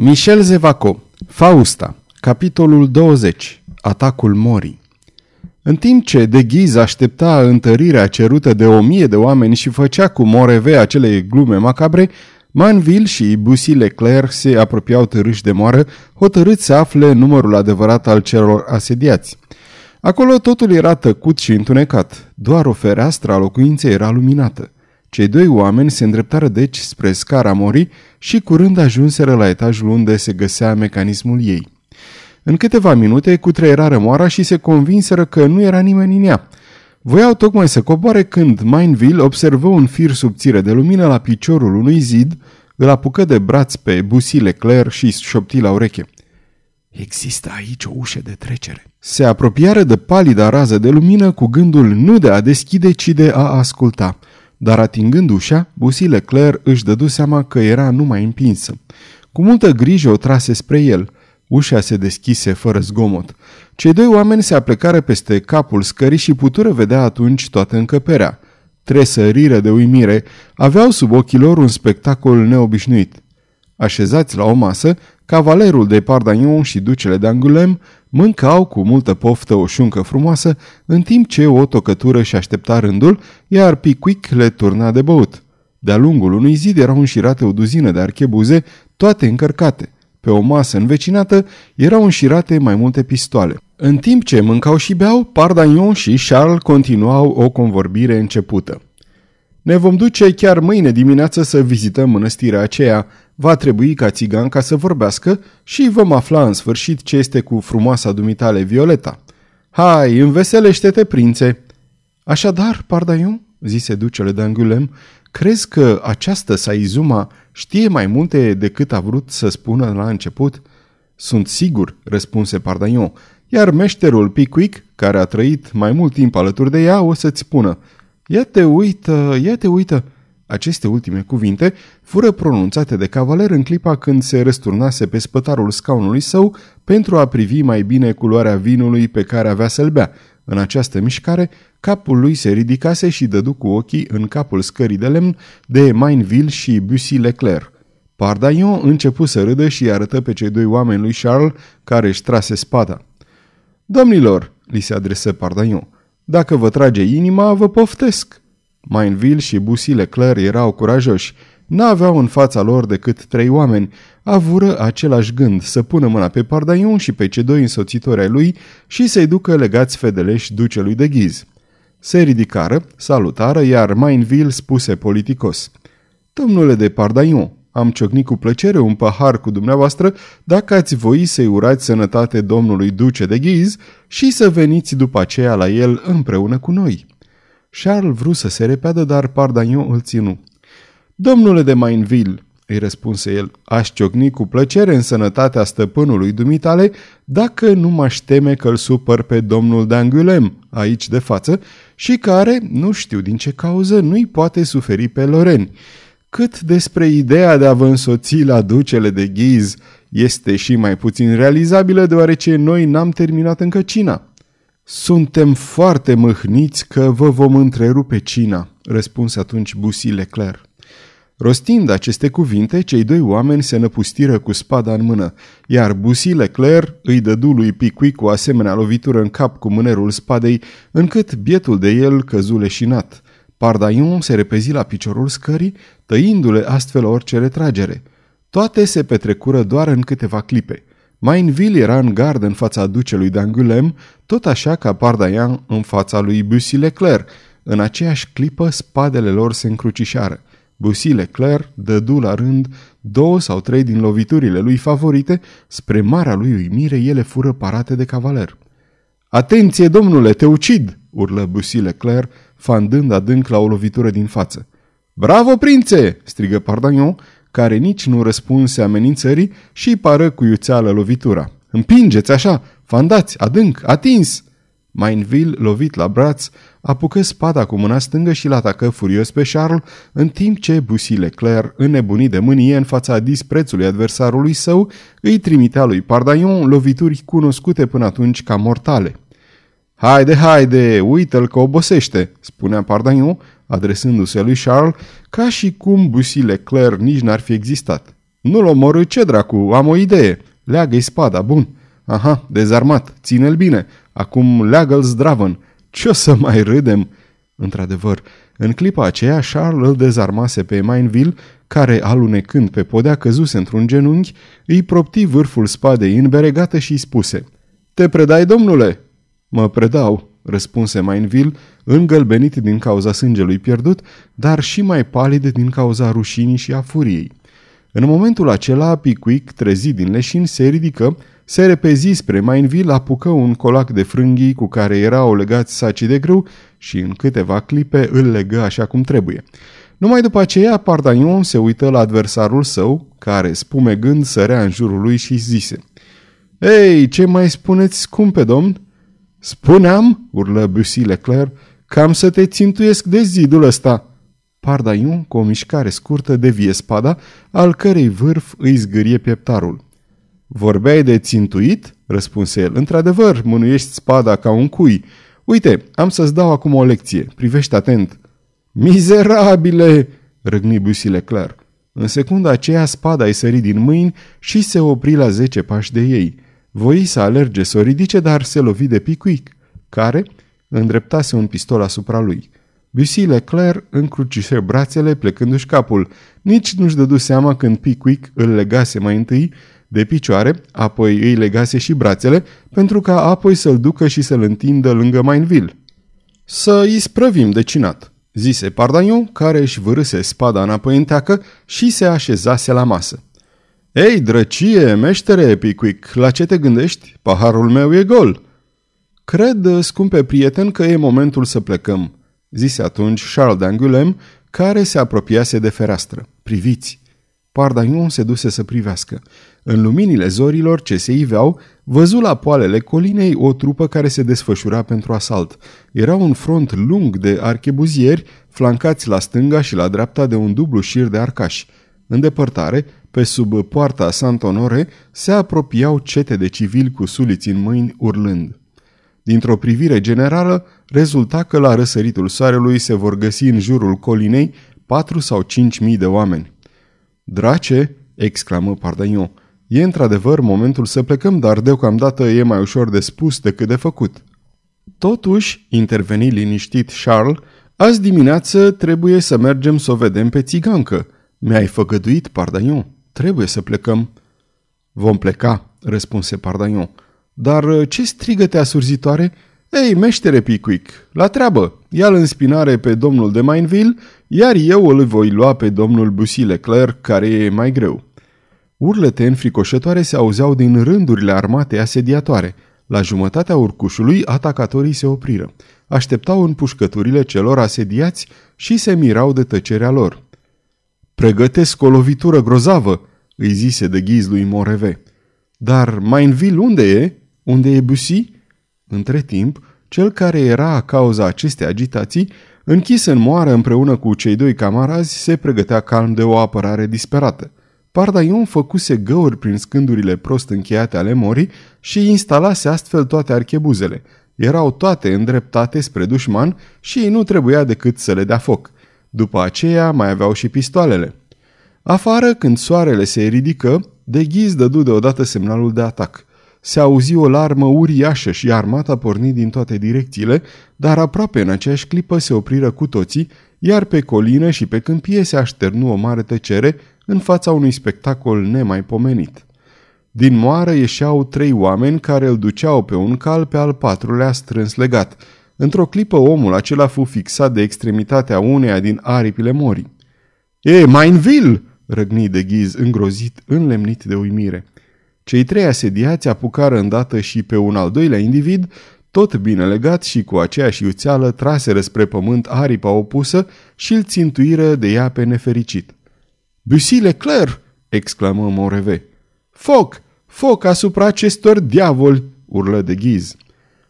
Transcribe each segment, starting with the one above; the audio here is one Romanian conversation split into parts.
Michel Zevaco, Fausta, capitolul 20, Atacul Morii În timp ce de Ghiz aștepta întărirea cerută de o mie de oameni și făcea cu Moreve acele glume macabre, Manville și Bussy Leclerc se apropiau târâși de moară, hotărâți să afle numărul adevărat al celor asediați. Acolo totul era tăcut și întunecat, doar o fereastră a locuinței era luminată. Cei doi oameni se îndreptară deci spre scara morii și curând ajunseră la etajul unde se găsea mecanismul ei. În câteva minute cutreierară moara și se convinseră că nu era nimeni în ea. Voiau tocmai să coboare când Mineville observă un fir subțire de lumină la piciorul unui zid, îl apucă de braț pe Bussy Leclerc și șopti la ureche. Există aici o ușă de trecere. Se apropiară de palida rază de lumină cu gândul nu de a deschide, ci de a asculta. Dar atingând ușa, Bussy Leclerc își dădu seama că era numai împinsă. Cu multă grijă o trase spre el. Ușa se deschise fără zgomot. Cei doi oameni se aplecară peste capul scării și putură vedea atunci toată încăperea. Tresărire de uimire, aveau sub ochii lor un spectacol neobișnuit. Așezați la o masă, cavalerul de Pardagnon și ducele de Angulem mâncau cu multă poftă o șuncă frumoasă, în timp ce o tocătură și aștepta rândul, iar Pickwick le turna de băut. De-a lungul unui zid erau înșirate o duzină de archebuze, toate încărcate. Pe o masă învecinată erau înșirate mai multe pistoale. În timp ce mâncau și beau, Pardagnon și Charles continuau o convorbire începută. Ne vom duce chiar mâine dimineață să vizităm mănăstirea aceea. Va trebui ca țiganca să vorbească și vom afla în sfârșit ce este cu frumoasa dumitale Violeta. Hai, înveselește-te, prințe! Așadar, Pardaion, zise ducele de Angulem, crezi că această Saizuma știe mai multe decât a vrut să spună la început? Sunt sigur, răspunse Pardaion, iar meșterul Pickwick, care a trăit mai mult timp alături de ea, o să-ți spună – Ia te uită, ia te uită!" Aceste ultime cuvinte fură pronunțate de cavaler în clipa când se răsturnase pe spătarul scaunului său pentru a privi mai bine culoarea vinului pe care avea să-l bea. În această mișcare, capul lui se ridicase și dădu cu ochii în capul scării de lemn de Mainville și Bussy Leclerc. Pardaion începu să râdă și arătă pe cei doi oameni lui Charles care își trase spada. Domnilor, li se adresă Pardaion, dacă vă trage inima, vă poftesc. Mainville și Bussy Leclerc erau curajoși. N-aveau în fața lor decât trei oameni. Avură același gând să pună mâna pe Pardaion și pe cei doi însoțitori ai lui și să-i ducă legați fedeleși ducelui de ghiz. Se ridicară, salutară, iar Mainville spuse politicos. Domnule de Pardaion, am ciocnit cu plăcere un pahar cu dumneavoastră dacă ați voi să-i urați sănătate domnului duce de ghiz și să veniți după aceea la el împreună cu noi. Charles vrut să se repeadă, dar Pardagnon îl ținu. Domnule de Mainville, îi răspunse el, aș ciocni cu plăcere în sănătatea stăpânului dumitale dacă nu m-aș teme că îl supăr pe domnul de Angulem, aici de față, și care, nu știu din ce cauză, nu-i poate suferi pe Loreni cât despre ideea de a vă însoți la ducele de ghiz este și mai puțin realizabilă deoarece noi n-am terminat încă cina. Suntem foarte mâhniți că vă vom întrerupe cina, răspunse atunci Bussy Leclerc. Rostind aceste cuvinte, cei doi oameni se năpustiră cu spada în mână, iar Bussy Leclerc îi dădu lui Picuic cu asemenea lovitură în cap cu mânerul spadei, încât bietul de el căzu leșinat. Pardaion se repezi la piciorul scării, tăindu-le astfel orice retragere. Toate se petrecură doar în câteva clipe. Mainville era în gard în fața ducelui de Angulem, tot așa ca Pardaian în fața lui Bussy Leclerc. În aceeași clipă, spadele lor se încrucișară. Bussy Leclerc dădu la rând două sau trei din loviturile lui favorite, spre marea lui uimire ele fură parate de cavaler. Atenție, domnule, te ucid!" urlă Bussy Leclerc, fandând adânc la o lovitură din față. Bravo, prințe!" strigă Pardagnon, care nici nu răspunse amenințării și pară cu iuțeală lovitura. Împingeți așa! Fandați! Adânc! Atins!" Mainville, lovit la braț, apucă spada cu mâna stângă și l-atacă furios pe Charles, în timp ce Bussy Leclerc, înnebunit de mânie în fața disprețului adversarului său, îi trimitea lui Pardaion lovituri cunoscute până atunci ca mortale. Haide, haide, uită-l că obosește, spunea Pardagnon, adresându-se lui Charles, ca și cum Bussy Leclerc nici n-ar fi existat. Nu-l omorâ, ce dracu, am o idee. Leagă-i spada, bun. Aha, dezarmat, ține-l bine. Acum leagă-l zdravăn. Ce o să mai râdem? Într-adevăr, în clipa aceea, Charles îl dezarmase pe Mainville, care, alunecând pe podea, căzuse într-un genunchi, îi propti vârful spadei înberegată și îi spuse Te predai, domnule?" Mă predau," răspunse Mainville, îngălbenit din cauza sângelui pierdut, dar și mai palid din cauza rușinii și a furiei. În momentul acela, Pickwick, trezit din leșin, se ridică, se repezi spre Mainville, apucă un colac de frânghii cu care erau legați sacii de grâu și în câteva clipe îl legă așa cum trebuie. Numai după aceea, Pardagnon se uită la adversarul său, care, spumegând, sărea în jurul lui și zise Ei, ce mai spuneți, scumpe domn?" Spuneam, urlă Bussy Leclerc, cam să te țintuiesc de zidul ăsta." Pardaiu, cu o mișcare scurtă, devie spada, al cărei vârf îi zgârie pieptarul. Vorbeai de țintuit?" răspunse el. Într-adevăr, mânuiești spada ca un cui. Uite, am să-ți dau acum o lecție. Privește atent." Mizerabile!" răgni Bussy Leclerc. În secunda aceea, spada îi sări din mâini și se opri la zece pași de ei. Voi să alerge să o ridice, dar se lovi de Pickwick, care îndreptase un pistol asupra lui. Bussy Leclerc încrucișe brațele plecându-și capul. Nici nu-și dădu seama când Pickwick îl legase mai întâi de picioare, apoi îi legase și brațele, pentru ca apoi să-l ducă și să-l întindă lângă Mainville. Să îi sprăvim de cinat, zise Pardaiu, care își vârâse spada înapoi în teacă și se așezase la masă. Ei, drăcie, meștere Pickwick, la ce te gândești? Paharul meu e gol." Cred, scumpe prieten, că e momentul să plecăm," zise atunci Charles d'Angulem, care se apropiase de fereastră. Priviți! Pardaion se duse să privească. În luminile zorilor ce se iveau, văzu la poalele colinei o trupă care se desfășura pentru asalt. Era un front lung de archebuzieri, flancați la stânga și la dreapta de un dublu șir de arcași. În depărtare, pe sub poarta Sant-Onore, se apropiau cete de civili cu suliți în mâini urlând. Dintr-o privire generală, rezulta că la răsăritul soarelui se vor găsi în jurul colinei patru sau cinci mii de oameni. Drace!" exclamă Pardagnon. E într-adevăr momentul să plecăm, dar deocamdată e mai ușor de spus decât de făcut." Totuși, interveni liniștit Charles, azi dimineață trebuie să mergem să o vedem pe țigancă. Mi-ai făgăduit, Pardagnon. Trebuie să plecăm." Vom pleca," răspunse Pardagnon. Dar uh, ce strigăte asurzitoare? Ei, meștere Pickwick, la treabă! Ia-l în spinare pe domnul de Mainville, iar eu îl voi lua pe domnul Bussy Leclerc, care e mai greu. Urlete înfricoșătoare se auzeau din rândurile armatei asediatoare. La jumătatea urcușului, atacatorii se opriră. Așteptau împușcăturile celor asediați și se mirau de tăcerea lor. Pregătesc o lovitură grozavă, îi zise de ghiz lui Moreve. Dar Mainville unde e? Unde e Bussy? Între timp, cel care era a cauza acestei agitații, închis în moară împreună cu cei doi camarazi, se pregătea calm de o apărare disperată. Pardaion făcuse găuri prin scândurile prost încheiate ale morii și instalase astfel toate archebuzele. Erau toate îndreptate spre dușman și ei nu trebuia decât să le dea foc. După aceea mai aveau și pistoalele. Afară, când soarele se ridică, de ghiz dădu deodată semnalul de atac. Se auzi o larmă uriașă și armata porni din toate direcțiile, dar aproape în aceeași clipă se opriră cu toții, iar pe colină și pe câmpie se așternu o mare tăcere în fața unui spectacol nemaipomenit. Din moară ieșeau trei oameni care îl duceau pe un cal pe al patrulea strâns legat. Într-o clipă omul acela fu fixat de extremitatea uneia din aripile morii. E, Mainville!" Răgni de ghiz, îngrozit, înlemnit de uimire. Cei trei asediați apucară îndată și pe un al doilea individ, tot bine legat și cu aceeași iuțeală, traseră spre pământ aripa opusă și îl țintuiră de ea pe nefericit. Bussy Leclerc!" exclamă Moreve. Foc! Foc asupra acestor diavoli!" urlă de ghiz.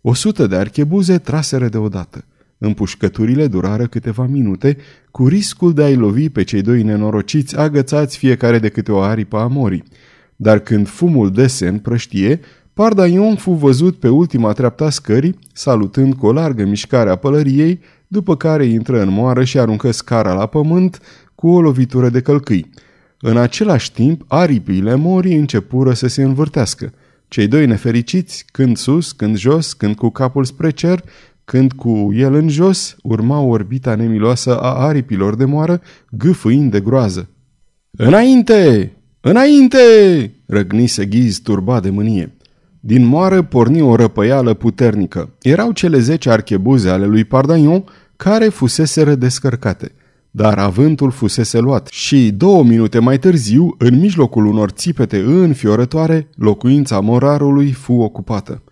O sută de archebuze traseră deodată. Împușcăturile durară câteva minute, cu riscul de a-i lovi pe cei doi nenorociți agățați fiecare de câte o aripă a morii. Dar când fumul desen prăștie, Pardaion fu văzut pe ultima treapta scării, salutând cu o largă mișcare a pălăriei, după care intră în moară și aruncă scara la pământ cu o lovitură de călcâi. În același timp, aripile morii începură să se învârtească. Cei doi nefericiți, când sus, când jos, când cu capul spre cer, când cu el în jos, urma orbita nemiloasă a aripilor de moară, gâfâind de groază. Înainte! Înainte!" răgnise Ghiz turbat de mânie. Din moară porni o răpăială puternică. Erau cele zece archebuze ale lui Pardaion care fuseseră descărcate. Dar avântul fusese luat și două minute mai târziu, în mijlocul unor țipete înfiorătoare, locuința morarului fu ocupată.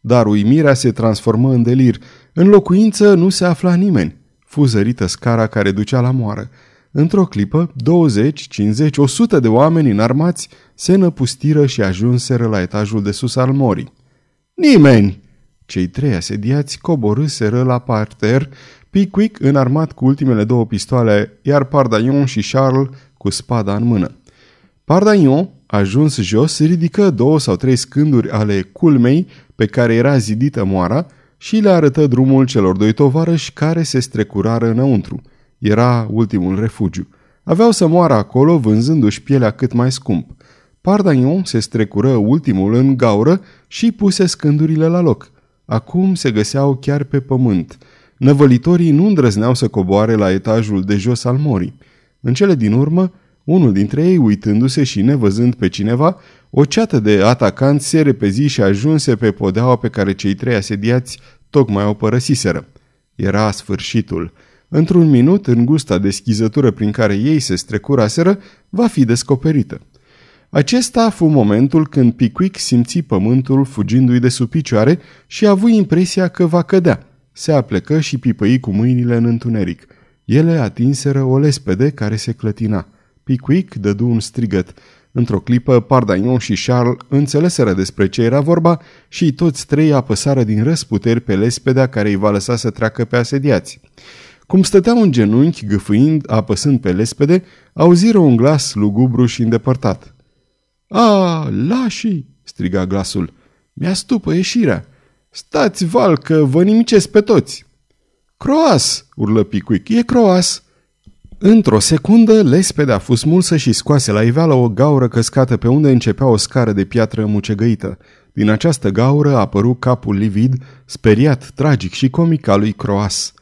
Dar uimirea se transformă în delir. În locuință nu se afla nimeni. Fu zărită scara care ducea la moară. Într-o clipă, 20, 50, 100 de oameni înarmați se năpustiră și ajunseră la etajul de sus al morii. Nimeni! Cei trei asediați coborâseră la parter, Pickwick înarmat cu ultimele două pistoale, iar Pardaion și Charles cu spada în mână. Pardaion, ajuns jos, ridică două sau trei scânduri ale culmei pe care era zidită moara și le arătă drumul celor doi tovarăși care se strecurară înăuntru. Era ultimul refugiu. Aveau să moară acolo vânzându-și pielea cât mai scump. Pardagnon se strecură ultimul în gaură și puse scândurile la loc. Acum se găseau chiar pe pământ. Năvălitorii nu îndrăzneau să coboare la etajul de jos al morii. În cele din urmă, unul dintre ei, uitându-se și nevăzând pe cineva, o ceată de atacanți se repezi și ajunse pe podeaua pe care cei trei asediați tocmai o părăsiseră. Era sfârșitul. Într-un minut, îngusta deschizătură prin care ei se strecuraseră va fi descoperită. Acesta fu momentul când Pickwick simți pământul fugindu-i de sub picioare și a avut impresia că va cădea. Se aplecă și pipăi cu mâinile în întuneric. Ele atinseră o lespede care se clătina. Pickwick dădu un strigăt. Într-o clipă, Pardagnon și Charles înțeleseră despre ce era vorba și toți trei apăsară din răsputeri pe lespedea care îi va lăsa să treacă pe asediați. Cum stăteau în genunchi, gâfâind, apăsând pe lespede, auziră un glas lugubru și îndepărtat. A, lași!" striga glasul. Mi-a stupă ieșirea. Stați, val, că vă nimicesc pe toți!" Croas!" urlă Picuic. E croas!" Într-o secundă, lespedea a fost smulsă și scoase la iveală o gaură căscată pe unde începea o scară de piatră mucegăită. Din această gaură a apărut capul livid, speriat, tragic și comic al lui Croas.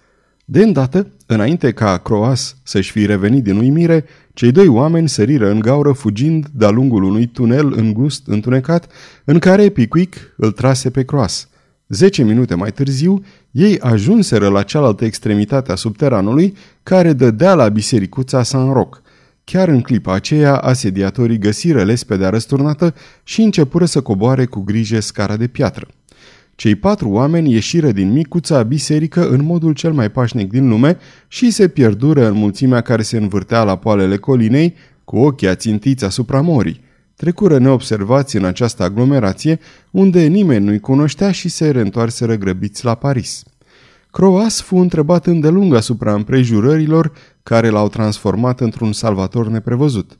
De îndată, înainte ca Croas să-și fi revenit din uimire, cei doi oameni săriră în gaură fugind de-a lungul unui tunel îngust, întunecat, în care Pickwick îl trase pe Croas. Zece minute mai târziu, ei ajunseră la cealaltă extremitate a subteranului, care dădea la bisericuța San Roc. Chiar în clipa aceea, asediatorii găsiră lespedea răsturnată și începură să coboare cu grijă scara de piatră. Cei patru oameni ieșiră din micuța biserică în modul cel mai pașnic din lume și se pierdură în mulțimea care se învârtea la poalele colinei, cu ochii ațintiți asupra morii. Trecură neobservați în această aglomerație, unde nimeni nu-i cunoștea și se reîntoarseră grăbiți la Paris. Croas fu întrebat îndelung asupra împrejurărilor care l-au transformat într-un salvator neprevăzut.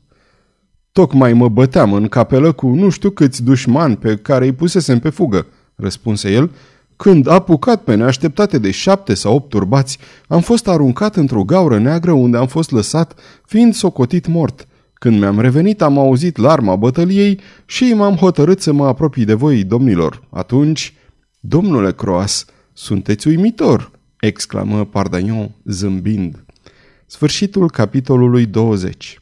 Tocmai mă băteam în capelă cu nu știu câți dușmani pe care îi pusesem pe fugă, răspunse el, când, apucat pe neașteptate de șapte sau opt turbați, am fost aruncat într-o gaură neagră unde am fost lăsat, fiind socotit mort. Când mi-am revenit, am auzit larma bătăliei și m-am hotărât să mă apropii de voi, domnilor. Atunci, domnule Croas, sunteți uimitor, exclamă Pardagnon zâmbind. Sfârșitul capitolului 20